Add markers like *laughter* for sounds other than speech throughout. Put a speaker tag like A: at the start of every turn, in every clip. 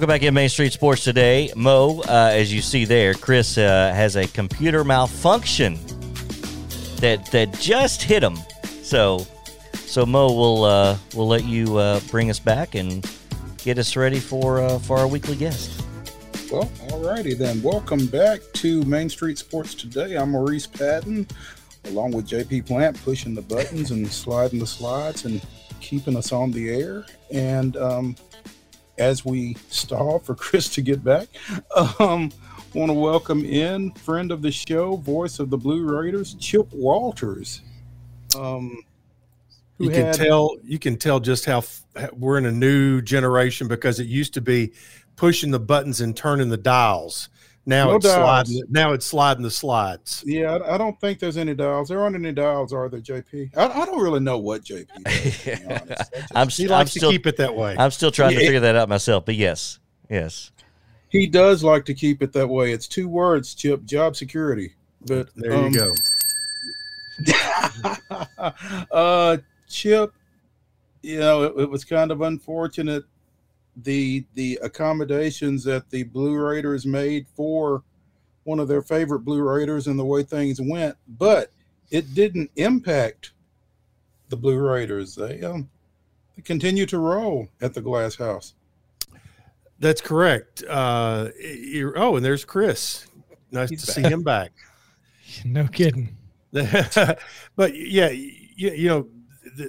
A: Welcome back in Main Street Sports today. Mo, uh, as you see there, Chris uh, has a computer malfunction that that just hit him. So, so Mo will uh, will let you uh, bring us back and get us ready for uh, for our weekly guest.
B: Well, alrighty then. Welcome back to Main Street Sports today. I'm Maurice Patton, along with JP Plant, pushing the buttons and sliding the slides and keeping us on the air. And um, as we stall for *laughs* Chris to get back, um, want to welcome in friend of the show, voice of the Blue Raiders, Chip Walters. Um,
C: you can had, tell you can tell just how f- we're in a new generation because it used to be pushing the buttons and turning the dials. Now no it's dials. sliding. Now it's sliding the slides.
B: Yeah, I, I, don't think there's any dials. There aren't any dials, are there, JP? I, I don't really know what JP. *laughs* Does,
A: I'm,
C: he likes
A: I'm still,
C: to keep it that way.
A: I'm still trying yeah, to figure that out myself, but yes, yes.
B: He does like to keep it that way. It's two words, Chip. Job security. But
C: there um, you
B: go. *laughs* uh, Chip, you know, it, it was kind of unfortunate the the accommodations that the Blue Raiders made for one of their favorite Blue Raiders and the way things went, but it didn't impact the Blue Raiders. They um they continue to roll at the Glass House.
C: That's correct. Uh, oh, and there's Chris. Nice He's to back. see him back. *laughs*
D: No kidding. *laughs*
C: but yeah, you, you know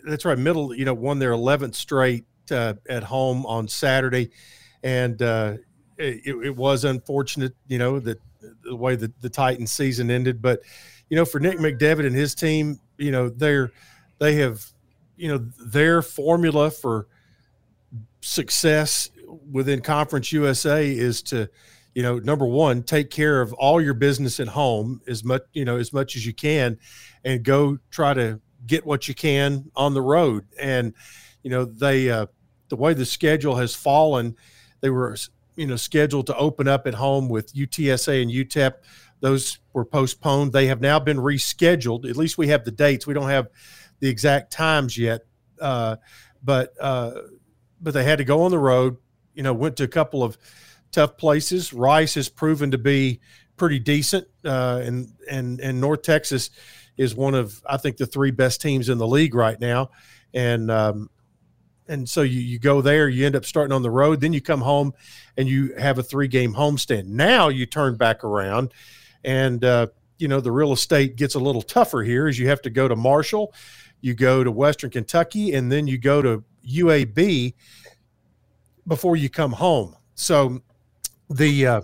C: that's right. Middle, you know, won their 11th straight uh, at home on Saturday, and uh, it, it, was unfortunate, you know, that the way the, the Titans season ended. But you know, for Nick McDevitt and his team, you know, they're they have, you know, their formula for success within Conference USA is to, you know, number one, take care of all your business at home as much, you know, as much as you can, and go try to get what you can on the road. And you know, they uh, the way the schedule has fallen, they were you know scheduled to open up at home with UTSA and UTEP. Those were postponed. They have now been rescheduled. At least we have the dates. We don't have the exact times yet, uh, but uh, but they had to go on the road. You know, went to a couple of tough places. Rice has proven to be pretty decent, uh, and and and North Texas is one of I think the three best teams in the league right now, and um, and so you, you go there, you end up starting on the road, then you come home and you have a three game homestand. Now you turn back around, and uh, you know the real estate gets a little tougher here as you have to go to Marshall, you go to Western Kentucky, and then you go to UAB before you come home. So the uh,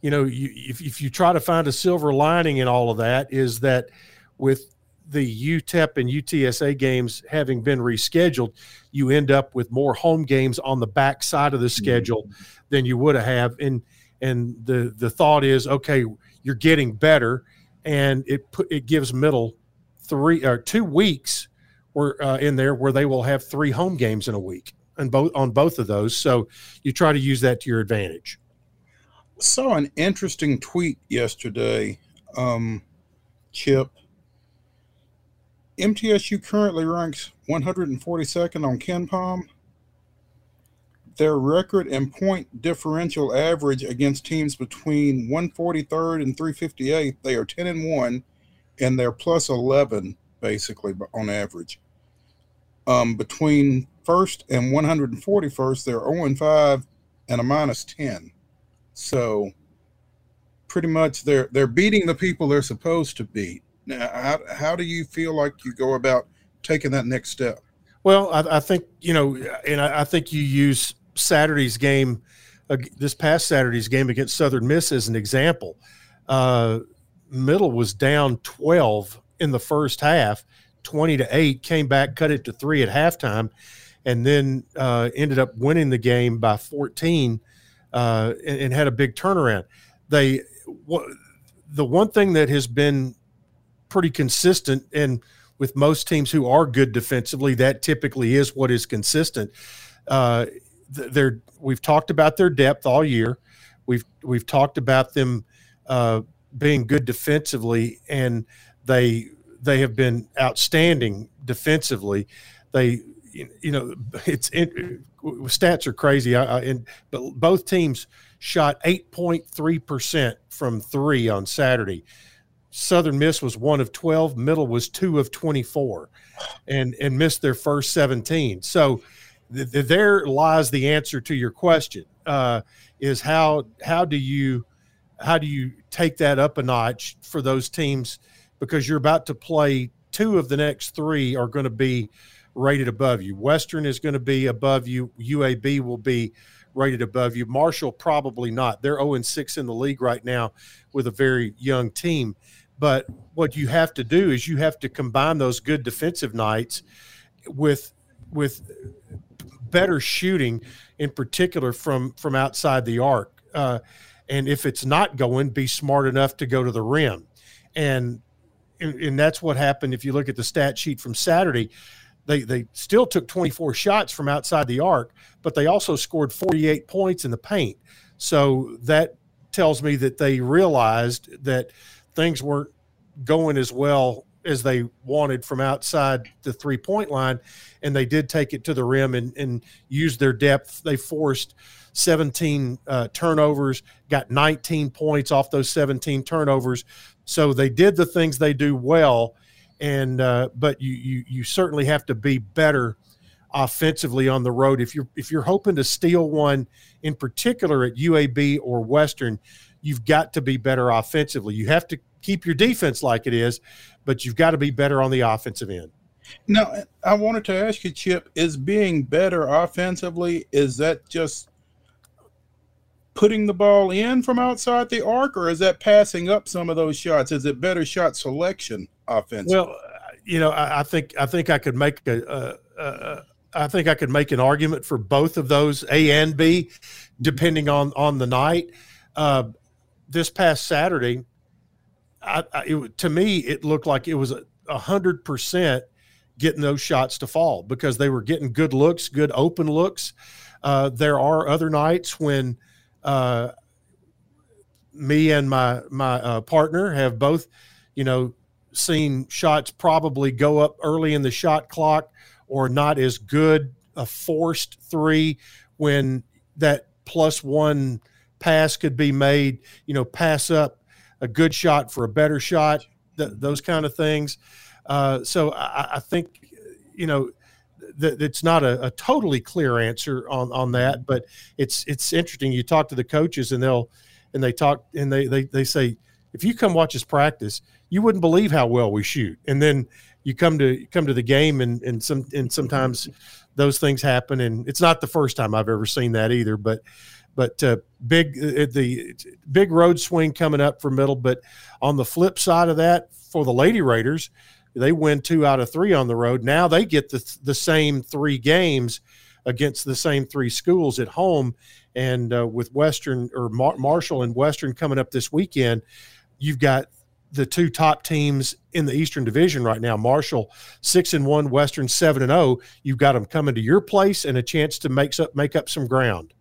C: you know you, if if you try to find a silver lining in all of that is that with the UTEP and UTSA games having been rescheduled, you end up with more home games on the back side of the mm-hmm. schedule mm-hmm. than you would have. And and the the thought is, okay, you're getting better, and it put it gives middle three or two weeks where uh, in there where they will have three home games in a week and both on both of those. So you try to use that to your advantage.
B: Saw an interesting tweet yesterday, um, Chip MTSU currently ranks 142nd on KenPom. Their record and point differential average against teams between 143rd and 358, they are 10 and 1, and they're plus 11 basically on average. Um, between first and 141st, they're 0 and 5 and a minus 10. So pretty much they're they're beating the people they're supposed to beat. Now, how, how do you feel like you go about taking that next step?
C: Well, I, I think, you know, and I, I, think you use Saturday's game, uh, this past Saturday's game against Southern Miss as an example. Uh, Middle was down 12 in the first half, 20 to 8, came back, cut it to three at halftime, and then uh, ended up winning the game by 14 uh, and, and, had a big turnaround. They, the one thing that has been pretty consistent. And with most teams who are good defensively, that typically is what is consistent. Uh, they're, we've talked about their depth all year. We've we've talked about them uh, being good defensively, and they they have been outstanding defensively. They you know it's it, stats are crazy. I, I, and but both teams shot 8.3 percent from three on Saturday. Southern Miss was one of 12, Middle was two of 24, and and missed their first 17. So th- th- there lies the answer to your question: uh, is how how do you how do you take that up a notch for those teams because you're about to play two of the next three are going to be rated above you. Western is going to be above you. UAB will be rated above you. Marshall probably not. They're 0 6 in the league right now with a very young team. But what you have to do is you have to combine those good defensive nights with with better shooting, in particular from from outside the arc. Uh, and if it's not going, be smart enough to go to the rim. And and that's what happened. If you look at the stat sheet from Saturday, they they still took 24 shots from outside the arc, but they also scored 48 points in the paint. So that tells me that they realized that things weren't going as well as they wanted from outside the three point line, and they did take it to the rim and, and use their depth. They forced 17 uh, turnovers, got 19 points off those 17 turnovers. So they did the things they do well, and uh, but you, you you certainly have to be better offensively on the road if you're if you're hoping to steal one in particular at UAB or Western. You've got to be better offensively. You have to keep your defense like it is, but you've got to be better on the offensive end.
B: Now, I wanted to ask you, Chip, is being better offensively, is that just putting the ball in from outside the arc, or is that passing up some of those shots? Is it better shot selection offensively?
C: Well, you know, I, I think I think I could make a, a, a I think I could make an argument for both of those, A and B, depending on on the night. Uh, this past Saturday, I, I, it, to me, it looked like it was a hundred percent getting those shots to fall because they were getting good looks, good open looks. Uh, there are other nights when uh, me and my my uh, partner have both, you know, seen shots probably go up early in the shot clock or not as good a forced three when that plus one pass could be made. You know, pass up a good shot for a better shot. Th- those kind of things. Uh, so I, I think you know that it's not a, a, totally clear answer on on that, but it's it's interesting. You talk to the coaches and they'll and they talk and they they they say if you come watch us practice, you wouldn't believe how well we shoot. And then you come to come to the game and and some and sometimes those things happen. And it's not the first time I've ever seen that either. But but uh, big uh, the big road swing coming up for middle. But on the flip side of that, for the Lady Raiders they win two out of three on the road. Now they get the the same three games against the same three schools at home. And uh, with Western or Mar- Marshall and Western coming up this weekend, you've got the two top teams in the Eastern Division right now. Marshall six and one, Western seven and zero. Oh. You've got them coming to your place and a chance to make up make up some ground.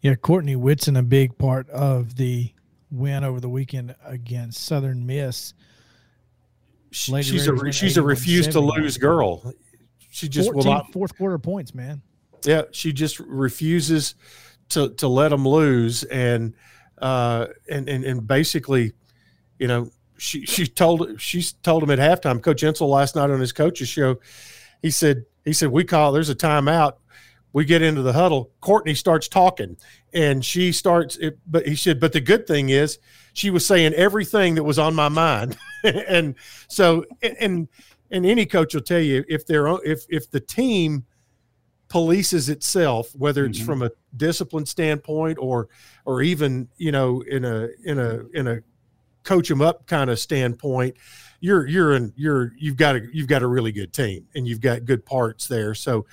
D: Yeah, Courtney Whitson, a big part of the win over the weekend against Southern Miss
C: she's a she's a refuse to lose girl. She just 14, will not
D: fourth quarter points, man.
C: Yeah, she just refuses to to let them lose, and uh, and and and basically, you know, she she told she told him at halftime. Coach Insell last night on his coach's show, he said he said we call there's a timeout. We get into the huddle. Courtney starts talking, and she starts. It, but he said, but the good thing is she was saying everything that was on my mind. *laughs* and so, and, and any coach will tell you if they're, if, if the team polices itself, whether it's mm-hmm. from a discipline standpoint or, or even, you know, in a, in a, in a coach them up kind of standpoint, you're, you're in, you're, you've got a, you've got a really good team and you've got good parts there. So,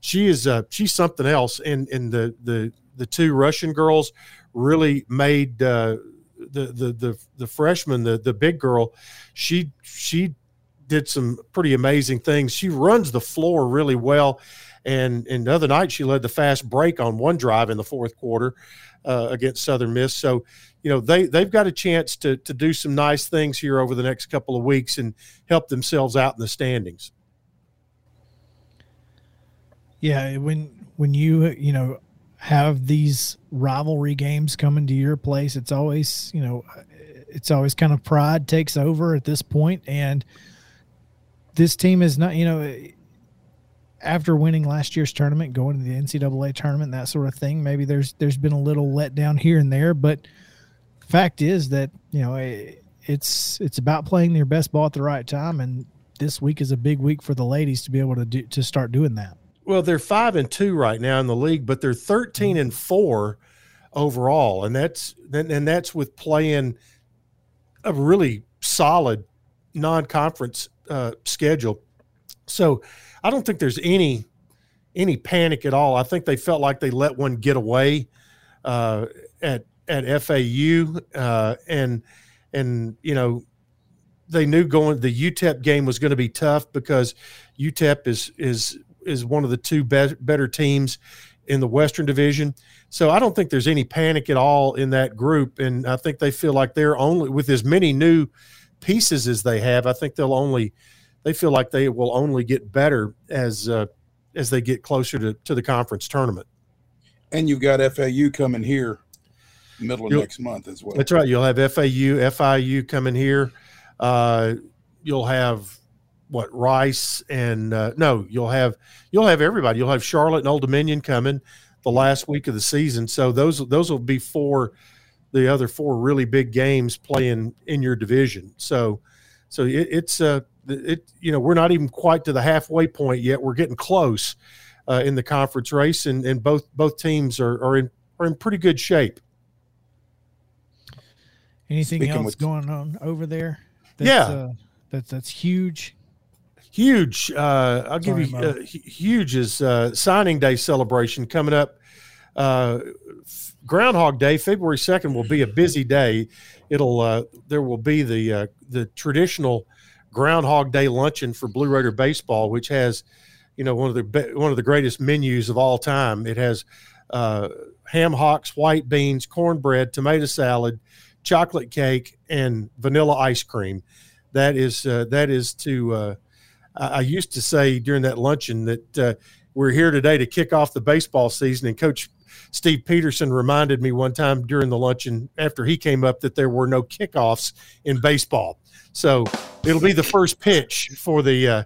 C: she is uh, she's something else and and the the the two russian girls really made uh, the the the the freshman, the the big girl, she she did some pretty amazing things. She runs the floor really well, and and the other night she led the fast break on one drive in the fourth quarter uh, against Southern Miss. So you know they they've got a chance to to do some nice things here over the next couple of weeks and help themselves out in the standings.
D: Yeah, when when you you know have these rivalry games coming to your place, it's always you know it's always kind of pride takes over at this point, and this team is not you know after winning last year's tournament, going to the NCAA tournament, that sort of thing. Maybe there's there's been a little letdown here and there, but fact is that you know it's it's about playing your best ball at the right time, and this week is a big week for the ladies to be able to do to start doing that.
C: Well, they're five and two right now in the league, but they're thirteen and four overall, and that's and that's with playing a really solid non-conference uh, schedule. So I don't think there's any any panic at all. I think they felt like they let one get away uh, at at FAU, uh, and and you know they knew going the UTEP game was going to be tough because UTEP is is is one of the two be- better teams in the Western Division. So I don't think there's any panic at all in that group, and I think they feel like they're only with as many new pieces as they have. I think they'll only they feel like they will only get better as uh, as they get closer to, to the conference tournament.
B: And you've got FAU coming here middle of you'll, next month as well.
C: That's right. You'll have FAU, FIU coming here. Uh, you'll have what Rice and uh, no, you'll have you'll have everybody. You'll have Charlotte and Old Dominion coming the last week of the season. So those those will be four the other four really big games playing in your division. So so it, it's uh it you know we're not even quite to the halfway point yet. We're getting close uh, in the conference race, and, and both both teams are, are in are in pretty good shape.
D: Anything Speaking else with, going on over there?
C: That's, yeah,
D: uh, that's that's huge.
C: Huge. Uh, I'll Sorry, give you uh, huge is uh, signing day celebration coming up. Uh, Groundhog Day, February second, will be a busy day. It'll uh, there will be the uh, the traditional Groundhog Day luncheon for Blue Raider baseball, which has, you know, one of the one of the greatest menus of all time. It has uh, ham hocks, white beans, cornbread, tomato salad, chocolate cake, and vanilla ice cream. That is uh, that is to. I used to say during that luncheon that uh, we're here today to kick off the baseball season, and Coach Steve Peterson reminded me one time during the luncheon after he came up that there were no kickoffs in baseball. So it'll be the first pitch for the uh,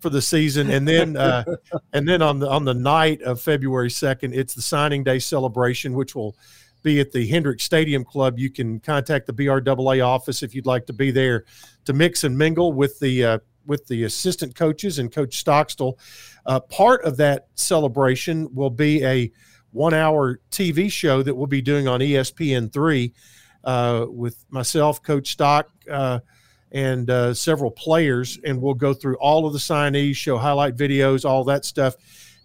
C: for the season, and then uh, *laughs* and then on the on the night of February second, it's the signing day celebration, which will be at the Hendricks Stadium Club. You can contact the BRAA office if you'd like to be there to mix and mingle with the uh, with the assistant coaches and Coach Stockstill. Uh, part of that celebration will be a one hour TV show that we'll be doing on ESPN three uh, with myself, Coach Stock. Uh, and uh, several players, and we'll go through all of the signees, show highlight videos, all that stuff.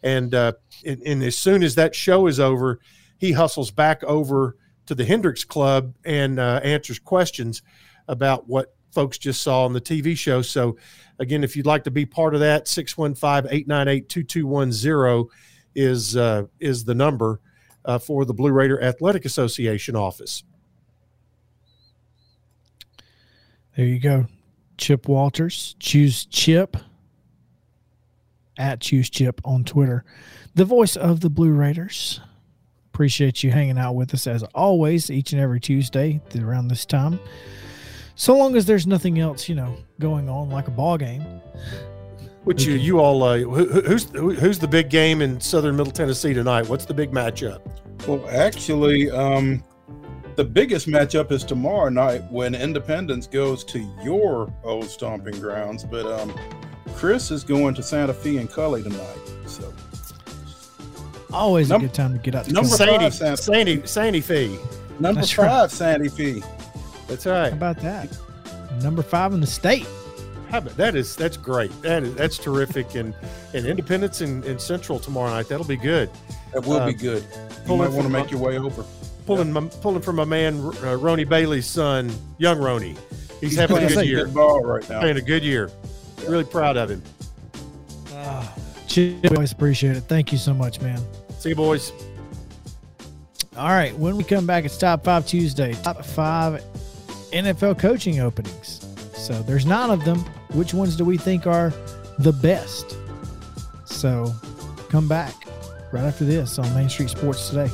C: And, uh, and, and as soon as that show is over, he hustles back over to the Hendricks Club and uh, answers questions about what folks just saw on the TV show. So, again, if you'd like to be part of that, 615 898 2210 is uh, is the number uh, for the Blue Raider Athletic Association office.
D: There you go. Chip Walters. Choose Chip at Choose Chip on Twitter. The voice of the Blue Raiders. Appreciate you hanging out with us as always, each and every Tuesday around this time. So long as there's nothing else, you know, going on like a ball game.
C: Which you, you all, uh, who, who's who's the big game in Southern Middle Tennessee tonight? What's the big matchup?
B: Well, actually, um, the biggest matchup is tomorrow night when Independence goes to your old stomping grounds. But um, Chris is going to Santa Fe and Cully tonight. So
D: always Num- a good time to get out. To
C: number Sandy, five, Santa, Sandy, Sandy Fee.
B: Number That's five, right. Sandy Fee.
C: That's right.
D: How about that? Number five in the state.
C: How about that? Is that's great. That is that's terrific. And and Independence and, and Central tomorrow night. That'll be good.
B: That will uh, be good. You might want to make your way over
C: pulling my, pulling for my man uh, Rony Bailey's son, young Rony. He's, He's having a good year.
B: Good ball right now.
C: Playing a good year. Yeah. Really proud of him.
D: Uh, always appreciate it. Thank you so much, man.
C: See you, boys.
D: All right. When we come back, it's Top Five Tuesday. Top five NFL coaching openings. So there's nine of them. Which ones do we think are the best? So come back right after this on Main Street Sports today.